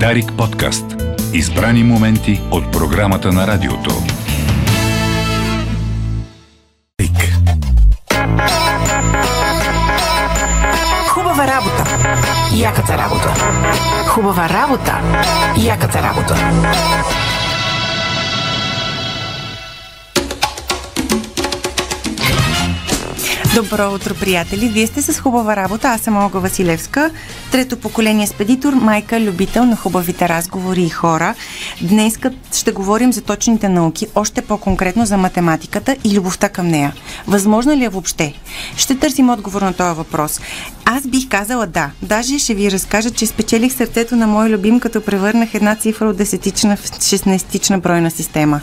Дарик подкаст. Избрани моменти от програмата на радиото. Хубава работа. Яката работа. Хубава работа. Яката работа. Добро утро, приятели! Вие сте с хубава работа. Аз съм Олга Василевска, трето поколение спедитор, майка, любител на хубавите разговори и хора. Днес ще говорим за точните науки, още по-конкретно за математиката и любовта към нея. Възможно ли е въобще? Ще търсим отговор на този въпрос. Аз бих казала да. Даже ще ви разкажа, че спечелих сърцето на мой любим, като превърнах една цифра от десетична в 16 бройна система.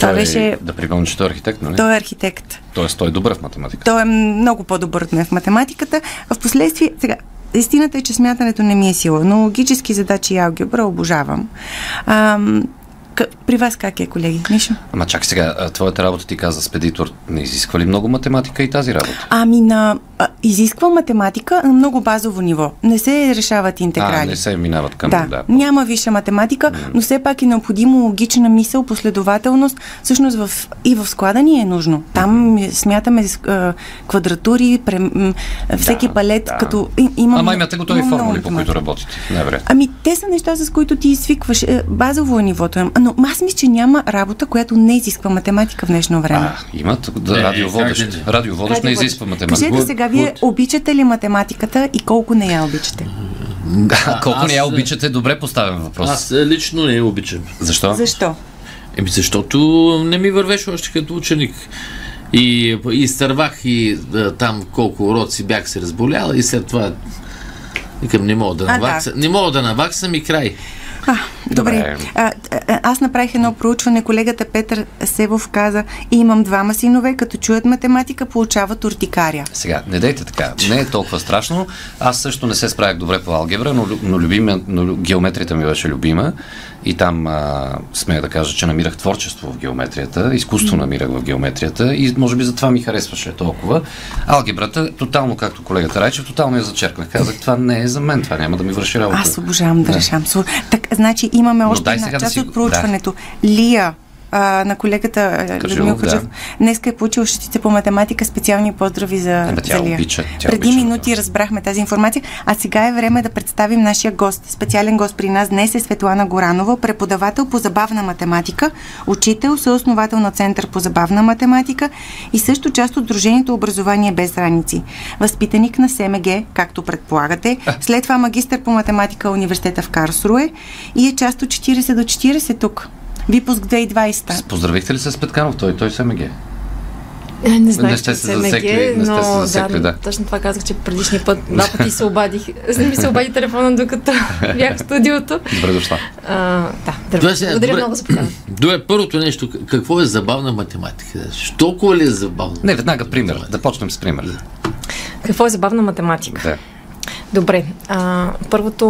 Това той, беше... Да припомня, че той е архитект, нали? Той е архитект. Тоест, той е добър в математиката. Той е много по-добър от мен в математиката. В последствие, сега, истината е, че смятането не ми е сила, но логически задачи и алгебра обожавам. Ам, при вас как е, колеги? Мишо? Ама чак сега, твоята работа ти каза спедитор, не изисква ли много математика и тази работа? Ами на а, изисква математика на много базово ниво. Не се решават интеграли. А, не се минават към... Да, да няма висша математика, mm. но все пак е необходимо логична мисъл, последователност. Всъщност в, и в складане е нужно. Там mm. смятаме а, квадратури, прем, всеки да, палет, да. като и, имам... Ама имате готови формули, по които работите. Не, ами те са неща, с които ти свикваш. Е, базово е нивото. Но аз мисля, че няма работа, която не изисква математика в днешно време. А, имат да, радиоводещ. Радиоводещ не изисква математика. Кажете сега, вие обичате ли математиката и колко не я обичате? Да, колко аз, не я обичате, добре поставен въпрос. Аз лично не я обичам. Защо? Защо? Еми, защото не ми вървеше още като ученик. И изтървах и да, там колко уроци бях се разболяла и след това Викам, не мога да наваксам. Да. Не мога да наваксам и край. А, добре. добре. А, аз направих едно проучване. Колегата Петър Севов каза, имам двама синове, като чуят математика, получават уртикария. Сега, не дейте така. Не е толкова страшно. Аз също не се справях добре по алгебра, но, но, любима, но геометрията ми беше любима. И там а, смея да кажа, че намирах творчество в геометрията, изкуство намирах в геометрията и може би затова ми харесваше толкова. Алгебрата, тотално, както колегата Райчев, тотално я зачеркнах. Казах, това не е за мен, това няма да ми върши работа. Аз обожавам да, да решавам. Так, значи имаме още една част да си... от проучването. Да. Лия а, на колегата Людмил Хаджев. Да. Днеска е получил щитите по математика. Специални поздрави за, Ема, тя за Лия. Обича, тя Преди обича, минути да. разбрахме тази информация, а сега е време да представим нашия гост. Специален гост при нас днес е Светлана Горанова, преподавател по забавна математика, учител, съосновател на Център по забавна математика и също част от Дружението Образование без граници. Възпитаник на СМГ, както предполагате, след това магистър по математика университета в Карсруе и е част от 40 до 40 тук. Випуск 2020. Поздравихте ли се с Петканов? Той, той СМГ. Не, не знаех, не сте се засекли, не сте се засекли, да, да. Точно това казах, че предишния път два пъти се обадих. Не ми се обади телефона, докато бях в студиото. Добре дошла. А, да, добре. Благодаря добре, много за покана. Добре, първото нещо, какво е забавна математика? Толкова ли е забавна? Не, веднага пример. Да почнем с пример. Какво е забавна математика? Да. Добре. А, първото,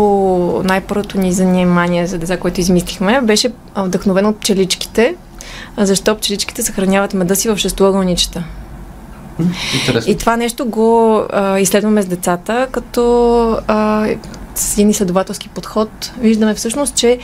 най-първото ни занимание за деца, което измислихме, беше вдъхновено от пчеличките. Защо пчеличките съхраняват меда си в шестоъгълничета? Интересно. И това нещо го а, изследваме с децата, като а, с един изследователски подход виждаме всъщност, че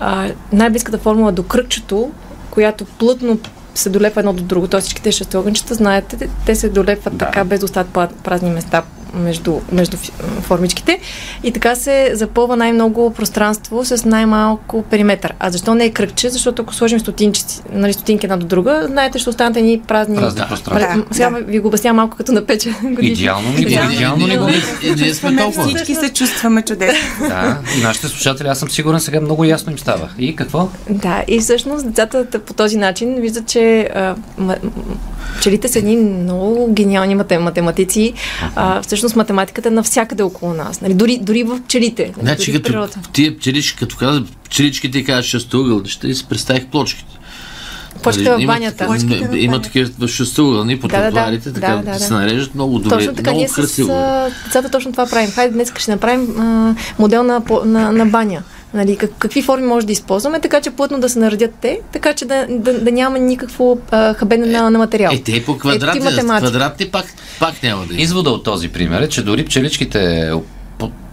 а, най-близката формула до кръгчето, която плътно се долепва едно до друго, т.е. всичките шестоъгълничета, знаете, те се долепват да. така, без да остават празни места между, между формичките и така се запълва най-много пространство с най-малко периметър. А защо не е кръгче? Защото ако сложим стотинки, нали, стотинки една до друга, знаете, ще останат едни празни... Празни пространства. Да, Сега да. ви го обяснявам малко като на пече Идеално ни го, идеално ни го. Ние сме толкова. Всички се чувстваме чудесно. Да, и нашите слушатели, аз съм сигурен, сега много ясно им става. И какво? Да, и всъщност децата по този начин виждат, че пчелите са едни много гениални математици. А, всъщност математиката е навсякъде около нас. Нали? Дори, дори в пчелите. Значи, дори като тия пчелички, като каза пчеличките кажат шестоъгълнища и си представих плочките. Почките нали, в банята. Има, има такива шестоъгълни по да, да, да, така да, да, се нареждат много добре. Точно така, много ние красиво. с децата точно това правим. Хайде днес ще направим а, модел на, на, на баня. Нали, как, какви форми може да използваме, така че плътно да се наредят те, така че да, да, да няма никакво а, хабене е, на, на материал. Е, те по квадрати, квадрати пак, пак няма да Извода от този пример е, че дори пчеличките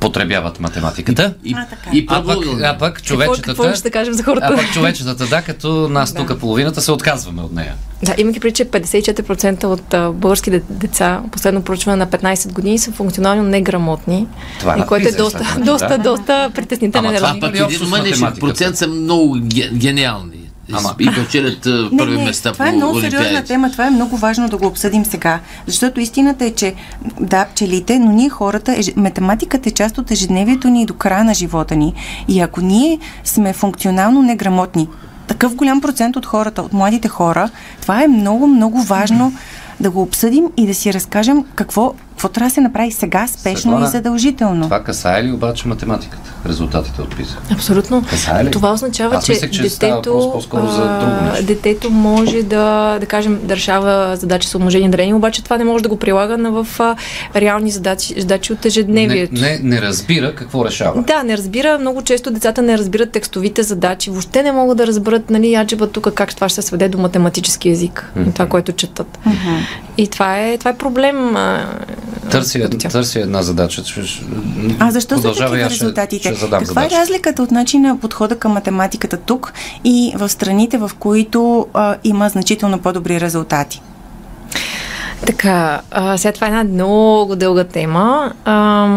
потребяват математиката. И, А, така. и А пък, а пък човечетата... Какво ще кажем за хората? А пък човечетата, да, като нас тук половината се отказваме от нея. Да, имайки преди, че 54% от а, български де- деца, последно проучване на 15 години, са функционално неграмотни. Това е и което е доста, доста, да. доста притеснителен Ама това общо един математиката? процент са много ге- гениални. Ама- И печелят Не, първи не, места това по е много сериозна тема, това е много важно да го обсъдим сега. Защото истината е, че да, пчелите, но ние хората, математиката е част от ежедневието ни до края на живота ни. И ако ние сме функционално неграмотни, такъв голям процент от хората, от младите хора, това е много, много важно да го обсъдим и да си разкажем какво, какво трябва да се направи сега, спешно Светлана, и задължително. Това касае ли обаче математиката? Резултатите от ПИЗа? Абсолютно. Касае ли? Това означава, Аз че, мислех, че детето, по-скоро за друго а, нещо. детето може да, да кажем, да решава задачи с умножение и деление, обаче това не може да го прилага на в а, реални задачи, задачи от Не, ежедневието. не, не разбира какво решава. Да, не разбира. Много често децата не разбират текстовите задачи. Въобще не могат да разберат, нали, аджеба тук как това ще се сведе до математически език. Mm-hmm. Това, което четат. Mm-hmm. И това е, това е проблем. Търси, търси една задача. Ще, ще- А защо са такива ще- резултатите? Ще, задам Каква задача. е разликата от начина подхода към математиката тук и в страните, в които а, има значително по-добри резултати? Така, а, сега това е една много дълга тема. А,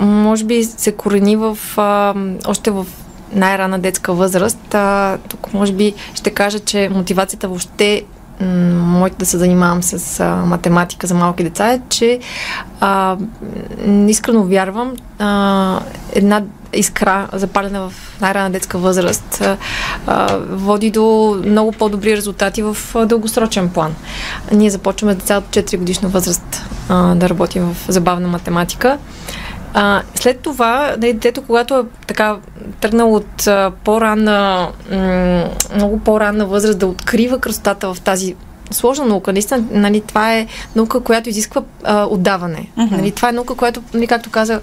може би се корени в а, още в най-рана детска възраст. А, тук може би ще кажа, че мотивацията въобще моите да се занимавам с а, математика за малки деца е, че а, искрено вярвам а, една искра, запалена в най-рана детска възраст, а, води до много по-добри резултати в а, дългосрочен план. Ние започваме деца от 4 годишна възраст а, да работим в забавна математика. А, след това, нали, детето, когато е така тръгнал от а, по-ранна, м- много по-ранна възраст да открива красотата в тази сложна наука. Наистина, нали, това е наука, която изисква а, отдаване. Мгм. Нали, това е наука, която, нали, както каза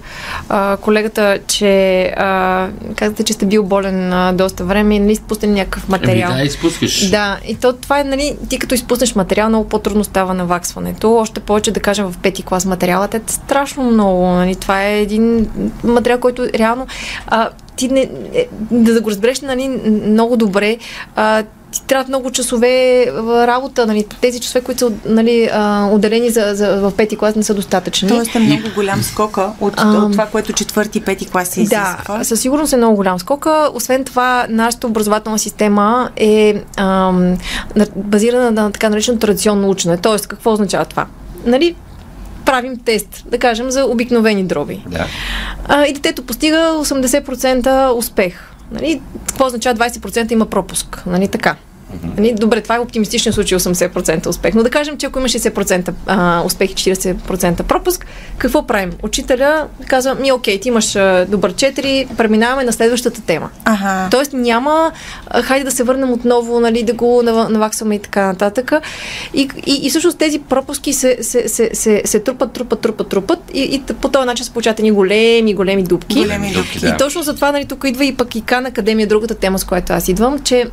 а, колегата, че а, казахте, че сте бил болен а, доста време и нали, пуснали някакъв материал. Ами да, изпускаш. Да, и то това е, нали, ти като изпуснеш материал, много по-трудно става наваксването. Още повече, да кажем, в пети клас материалът е страшно много. Нали, това е един материал, който реално а, ти не, е, да, да го разбереш нали, много добре, а, ти трябва много часове а, работа. Нали, тези часове, които са нали, а, отделени за, за, в пети клас, не са достатъчни. Тоест е много голям скока от, Ам, от това, което четвърти, пети клас изисква. Да, със сигурност е много голям скока. Освен това, нашата образователна система е ам, на- базирана на така наречено традиционно учене. Тоест, какво означава това? Нали, правим тест, да кажем, за обикновени дроби. Да. А, и детето постига 80% успех. Нали, какво означава 20% има пропуск? Нали, така. Нали, добре, това е оптимистичен случай 80% успех. Но да кажем, че ако има 60% а, успех и 40% пропуск, какво правим? Учителя казва, ми окей, ти имаш добър 4, преминаваме на следващата тема. Ага. Тоест няма, хайде да се върнем отново, нали, да го нава- наваксваме и така нататък. И, и, и всъщност тези пропуски се, се, се, се, се трупат, трупат, трупат, трупат и, и по този начин се получават едни големи, големи дупки. Големи дупки, да. И точно за това, нали, тук идва и пък и Кан Академия, другата тема, с която аз идвам, че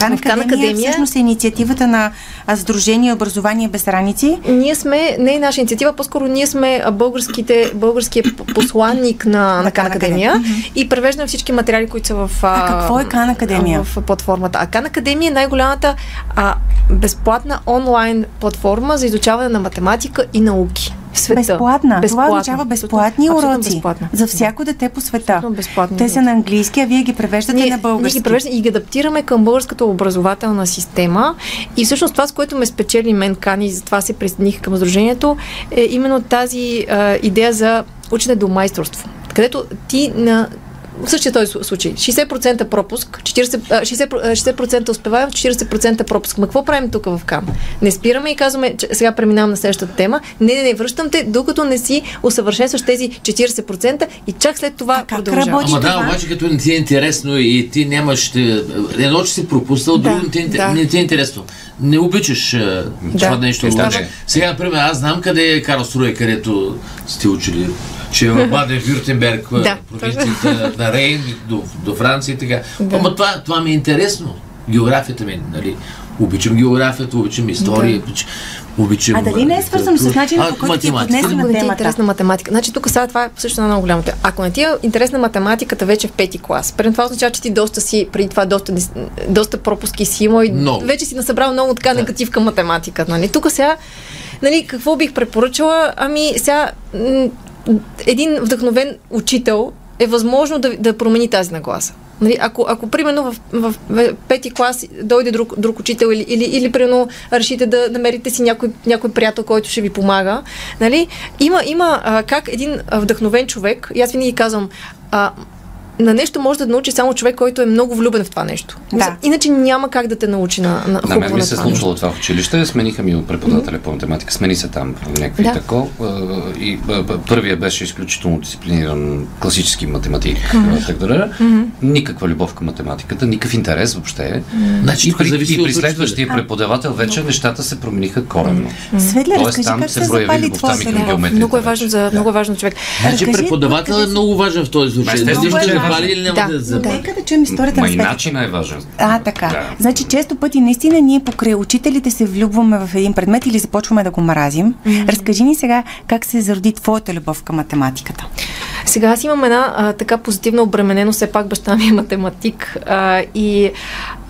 Кан Академия, Академия- всъщност е инициативата на Сдружение Образование без граници. ние сме, не е наша инициатива, по-скоро ние сме българските, българския посланник на, на Кан Академия и превеждаме всички материали, които са в... А какво е Кан Академия? В платформата. А Кан Академия е най-голямата а, безплатна онлайн платформа за изучаване на математика и науки света. Безплатна. Това означава безплатни Абсолютно уроци безплатна. за всяко дете по света. Те са на английски, а вие ги превеждате ние, на български. Ние ги превеждаме и ги адаптираме към българската образователна система. И всъщност това, с което ме спечели мен Кани, и затова се присъединих към Сдружението, е именно тази а, идея за учене до майсторство. Където ти на същия този слу- случай. 60% пропуск, 40, а, 60%, а, 60% успеваем, 40% пропуск. Ма какво правим тук в КАМ? Не спираме и казваме, че сега преминавам на следващата тема. Не, не, не, връщам те, докато не си усъвършенстваш тези 40% и чак след това А как продължавам. работи? Ама да, това? обаче като не ти е интересно и ти нямаш... те- Едно, че си пропуснал, Да, друго не ти, е, да. не ти е интересно. Не обичаш това нещо. Е, Да. да. Сега, например, аз знам къде е Карлсруе, където сте учили че е в Баден Вюртенберг, Да, провинцията на Рейн, до, до Франция и така. Да. Ама това, това ми е интересно. географията ми, нали, обичам географията, обичам история, да. обичам, обичам... А дали не е свързано с начина, по който ти е поднесена на темата? интересна математика. Значи тук сега това е също една много голяма тема. Ако не ти е интересна математиката вече в пети клас, преди това означава, че ти доста си, преди това доста, доста пропуски си имал и много. вече си насъбрал много така негатив към математика. Нали? Тук сега, нали, какво бих препоръчала? Ами сега, един вдъхновен учител е възможно да, да промени тази нагласа. Нали, ако, ако примерно в, в, в пети клас дойде друг, друг учител или, или, или примерно решите да намерите си някой, някой приятел, който ще ви помага, нали, има, има а, как един вдъхновен човек, и аз винаги казвам, а, на нещо може да научи само човек, който е много влюбен в това нещо. Да. Иначе няма как да те научи на, на На мен ми се е случвало това в училище. Смениха ми преподавателя по математика. Смени се там някакви Да. тако. И първия беше изключително дисциплиниран класически математик. Mm-hmm. Никаква любов към математиката, никакъв интерес въобще. Значи, И при, и при следващия преподавател вече нещата се промениха коренно. Светля, Тоест, разкажи там как се прояви любовта ми към любов. геометрията. Много е важно за, много е важно човек. Значи преподавател е много важен в този случай. Естествено, че е важен. или няма Да, да. Нека да чуем историята Ма на и Светя. начина е важен. А, така. Да. Значи, често пъти наистина ние покрай учителите се влюбваме в един предмет или започваме да го мразим. Разкажи ни сега как се зароди твоята любов към математиката. Сега аз имам една а, така позитивно обременено, все пак баща ми е математик а, и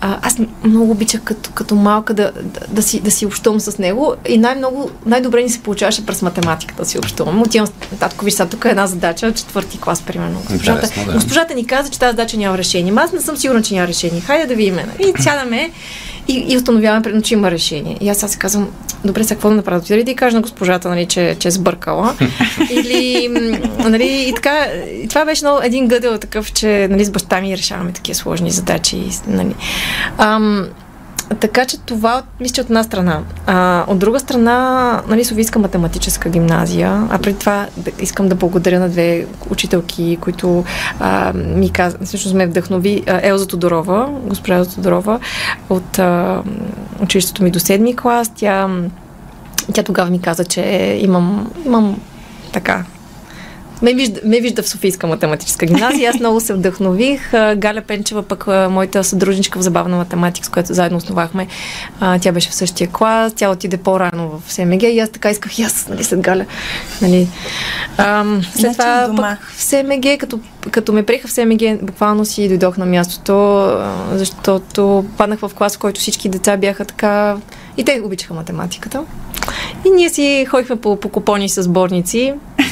а, аз много обичах като, като малка да, да, да, си, да си общувам с него и най-много, най-добре ни се получаваше през математиката да си общувам. Отивам, татко, виж сега, тук е една задача, четвърти клас, примерно. Госпожата, Интересно, да. госпожата ни каза, че тази задача няма решение. Аз не съм сигурна, че няма решение. Хайде да видим. И сядаме и, и установяваме, примерно, че има решение. И аз сега си казвам, добре, сега какво да направя? Отида ли да й кажа на госпожата, нали, че, че е сбъркала? Или, нали, и така, и това беше много, един гъдел такъв, че, нали, с баща ми решаваме такива сложни задачи, нали. Ам, така че това, мисля, от една страна. А, от друга страна, нали, Софийска математическа гимназия, а преди това искам да благодаря на две учителки, които а, ми казаха, всъщност ме вдъхнови, а, Елза Тодорова, госпожа Елза Тодорова, от а, училището ми до седми клас. Тя, тя тогава ми каза, че имам, имам така ме вижда, ме вижда в Софийска математическа гимназия. Аз много се вдъхнових. Галя Пенчева, пък моята съдружничка в забавна математика, с която заедно основахме, тя беше в същия клас. Тя отиде по-рано в СМГ и аз така исках и аз, нали, след Галя. Нали. Ам, след Значи това дома. пък в СМГ, като, като ме приеха в СМГ, буквално си дойдох на мястото, защото паднах в клас, в който всички деца бяха така... И те обичаха математиката. И ние си ходихме по, по купони с сборници.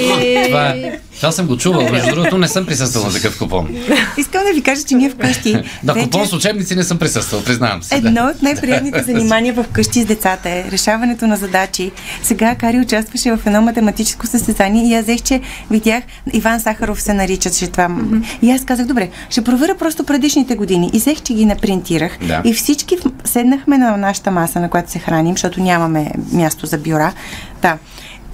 И... Това, е, това съм го чувал. Между другото, не съм присъствал на такъв купон. Искам да ви кажа, че ние вкъщи На вече купон с учебници не съм присъствал, признавам се. да. Едно от най-приятните занимания в къщи с децата е решаването на задачи. Сега Кари участваше в едно математическо състезание и аз взех, че видях Иван Сахаров се нарича, че това. И аз казах, добре, ще проверя просто предишните години. И взех, че ги напринтирах. Да. И всички седнахме на нашата маса, на която се храним, защото нямаме място за бюра. Да.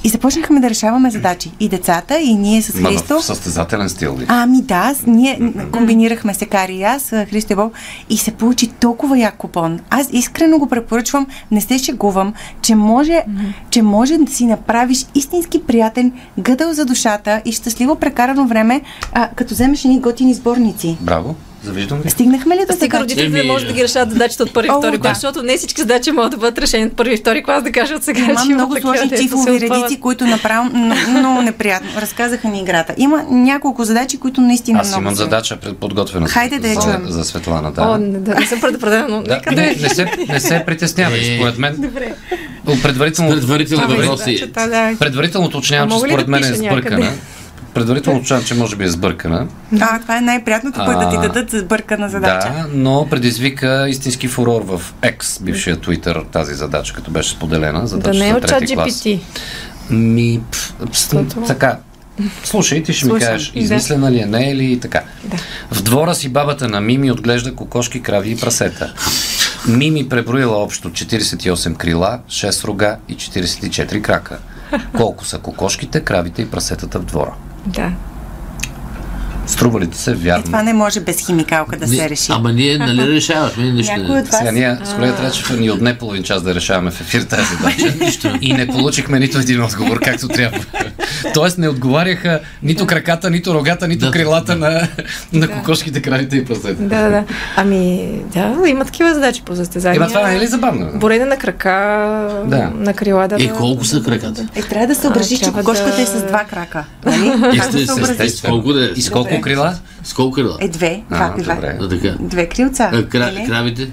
И започнахме да решаваме задачи. И децата, и ние с Ма Христо. в състезателен стил ли? Ами да, ние комбинирахме се Кари и аз, Христо и Боб, и се получи толкова як купон. Аз искрено го препоръчвам, не се шегувам, че може, че може да си направиш истински приятен гъдъл за душата и щастливо прекарано време, а, като вземеш едни готини сборници. Браво, завиждам ви. Стигнахме ли до Стига родителите Еми, може да ги решават задачите от първи и втори клас, защото не всички задачи могат да бъдат решени от първи и втори клас, да кажа от сега, Има много сложни отпъват. редици, които направо много, неприятно. Разказаха ни играта. Има няколко задачи, които наистина Аз много имам задача пред- подготвена Хайде да я за, чуем. за Светлана. Да. О, не, да, не съм предупредена, но Да, нека да не, не, се, не се притеснявай. Е. Според мен. Предварително, е въпроси. задачата, да. предварително уточнявам, че според мен е сбъркана. Предварително уточнявам, че може би е сбъркана. Да, това е най-приятното, пък да ти дадат сбъркана задача. Да, но предизвика истински фурор в X, бившия Twitter, тази задача, като беше споделена. Да Задача не е за от чат трети клас. GPT. Ми, пф, Защото- така. Слушай, ти ще ми Слушам, кажеш, да. измислена ли е, не е ли и така. Да. В двора си бабата на Мими отглежда кокошки, крави и прасета. Мими преброила общо 48 крила, 6 рога и 44 крака. Колко са кокошките, кравите и прасетата в двора? Да. Струва ли ти се Е, вярно? това не може без химикалка да се реши. Ама ние нали решавахме нищо. Някой от вас Сега ние с колегата Речев ни отне половин час да решаваме в ефир тази задача и не получихме нито един отговор както трябва. Тоест не отговаряха нито краката, нито рогата, нито Да. крилата на, на кокошките, кравите и прасета. Да, да. Ами, да, има такива задачи по състезания. Ема това не е ли забавно? Борене на крака, Да. на крила, да. Е, да. колко са краката? Е, трябва да съобразиш, А, че кокошката да- е с два крака. Нали? И да. Естествено. Колко да е? И с колко Добре. крила? С колко крила? Е, две. А, Два крила. добре. А, така. Две крилца. А, кра, Или? кравите?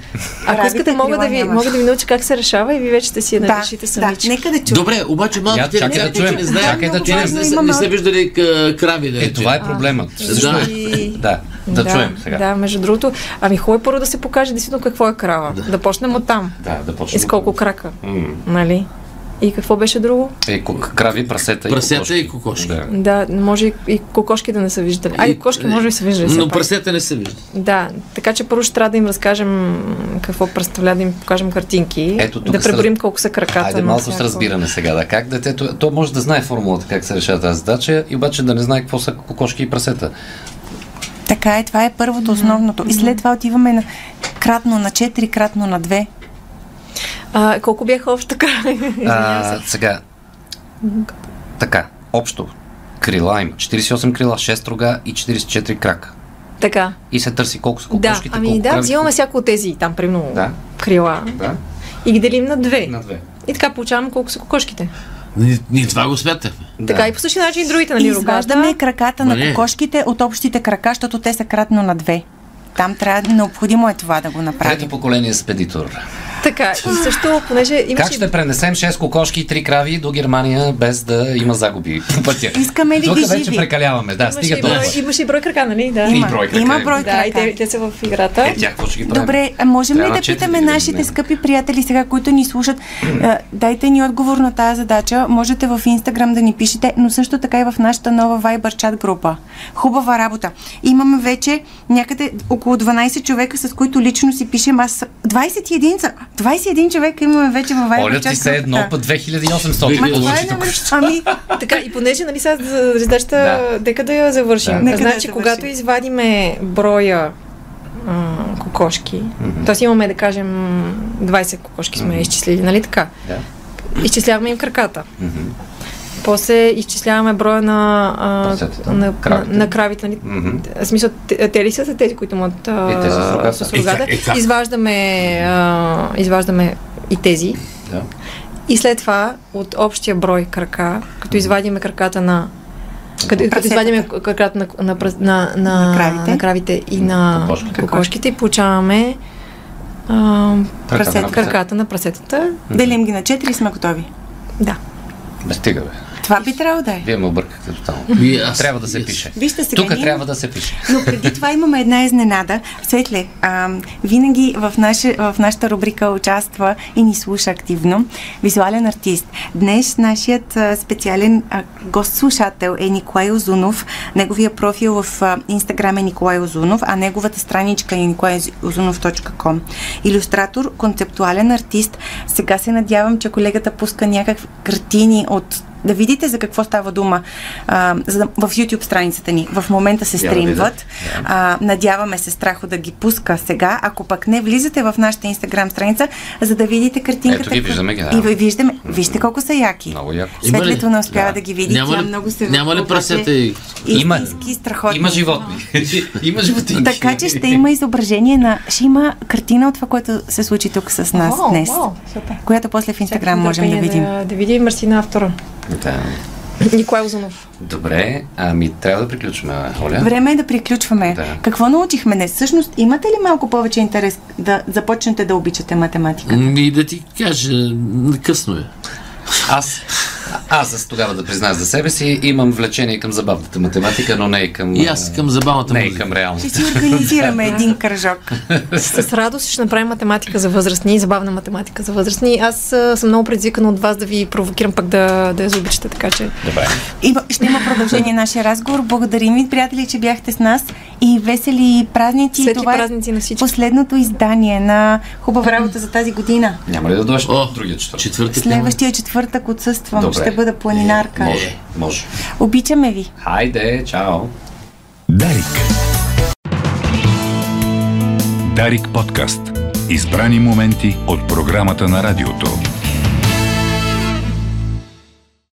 Ако искате, мога да, ви, мога да ви науча как се решава и ви вече ще си я Да, напишете да, самички. нека да чуем. Добре, обаче малките чакай да чуем, не знаят, чакай да чуем. Не, са- виждали к- крави, да Е, това е проблемът. И- Да, да, чуем сега. Да, между другото. Ами хубаво е първо да се покаже действително какво е крава. Да, да почнем от там. Да, да И почнем. с колко крака, М. нали? И какво беше друго? Е, ко- крави, прасета и Прасета кокошки. и кокошки. Да. Да, може и- и кокошки да не са виждали. А, и кокошки може би са виждали. Но прасета не се вижда. Да, така че първо ще трябва да им разкажем какво представлява, да им покажем картинки, Ето тук да с преброим раз- колко са краката. Айде малко с разбиране сега. Да. Как детето, то може да знае формулата как се решава тази задача и обаче да не знае какво са кокошки и прасета. Така е, това е първото, основното. И след това отиваме на кратно на 4, кратно на 2. А, колко бяха общо така? А, се. сега, така, общо, крила има. 48 крила, 6 рога и 44 крака. Така. И се търси колко са Да, кокошките, ами колко да, крави, взимаме колко- всяко от тези, там, примерно, Да. крила Да, и ги делим на две. на две. И така получаваме колко са кокошките. Ние, ние това го смятахме. Така и по същия начин и другите, нали, Изваждаме рогата. краката на кокошките от общите крака, защото те са кратно на 2. Там трябва, необходимо е това да го Трето направим. поколение спедитор. Така, и също, понеже Как имаше... ще пренесем 6 кокошки и 3 крави до Германия без да има загуби по пътя? Искаме ли Тук ги вече живи? прекаляваме. Да, Имаше стига и, толкова. имаше и брой крака, нали? Да. Има, брой крака има има. брой Да, крака. и те, те са в играта. Е, тях какво ще ги правим? Добре, можем ли Трябва да четири питаме да нашите скъпи приятели сега, които ни слушат? а, Дайте ни отговор на тази задача. Можете в Инстаграм да ни пишете, но също така и в нашата нова Viber чат група. Хубава работа. Имаме вече някъде около 12 човека, с които лично си пишем. Аз 21 са. 21 човека имаме вече във Viber Оля ти се едно групата. път 2800 Ма това е номер... Ами, Така, и понеже, нали, сега за задачата, Да. дека да я завършим. Да. Нека да значи, завършим. когато извадиме броя а, кокошки, т.е. имаме, да кажем, 20 кокошки сме изчислили, нали така? Да. Изчисляваме им краката. Мгм. После изчисляваме броя на, а, на, на, Кравите. на кравите. Нали? В смисъл, те, те ли са са тези, които имат а, Е, те са с рогата. с рогата? Е, как- е, как? Изваждаме, а, изваждаме и тези. Да. И след това от общия брой крака, като извадиме краката на като, като извадиме краката на, на, на, на, на, На кравите. на кравите и на Кокошките. кокошките, и получаваме а, Краката на прасет, краката на прасетата. делим ги на 4 и сме готови. Да. Бе, стига, бе. Това би трябвало да е. Вие ме объркахте тотално. И аз- Трябва да се аз. пише. Вижте сега, Тук ние- трябва да се пише. Но преди това имаме една изненада. Светле, а, винаги в, наше, в нашата рубрика участва и ни слуша активно визуален артист. Днес нашият а, специален а, гост-слушател е Николай Озунов. Неговия профил в а, Инстаграм е Николай Озунов, а неговата страничка е николайозунов.com. Иллюстратор, концептуален артист. Сега се надявам, че колегата пуска някакви картини от да видите за какво става дума а, за да, в YouTube страницата ни. В момента се стримват. А, надяваме се Страхо да ги пуска сега. Ако пък не, влизате в нашата Инстаграм страница, за да видите картинката. Ето ги, виждаме ги, да. И ви виждаме. Вижте колко са яки. Много яко. Светлето не успява Да. да. ги види. Няма Тя ли, много се няма ли прасета и... Има. Страхотно. Има животни. Има животинки. Така че ще има изображение на... Ще има картина от това, което се случи тук с нас О, днес. Която после в Инстаграм Чакайте можем да видим. Да, да видим мерси на автора. Да. Николай Озунов. Добре, ами трябва да приключваме, Оля. Време е да приключваме. Да. Какво научихме днес? Всъщност, имате ли малко повече интерес да започнете да обичате математика? И да ти кажа, късно е. Аз, аз с тогава да призная за себе си, имам влечение към забавната математика, но не и към... И аз към забавната Не и към реално. Ще си организираме един кръжок. С радост ще направим математика за възрастни, забавна математика за възрастни. Аз съм много предизвикана от вас да ви провокирам пък да, да я заобичате, така че... Добре. Има, ще има продължение нашия разговор. Благодарим ви, приятели, че бяхте с нас и весели празници. Светли Това празници на е всички. последното издание на Хубава работа за тази година. Няма ли да дойдеш О, другия четвъртък? Следващия четвъртък отсъствам. Добре. Ще бъда планинарка. Може, може. Обичаме ви. Хайде, чао. Дарик. Дарик подкаст. Избрани моменти от програмата на радиото.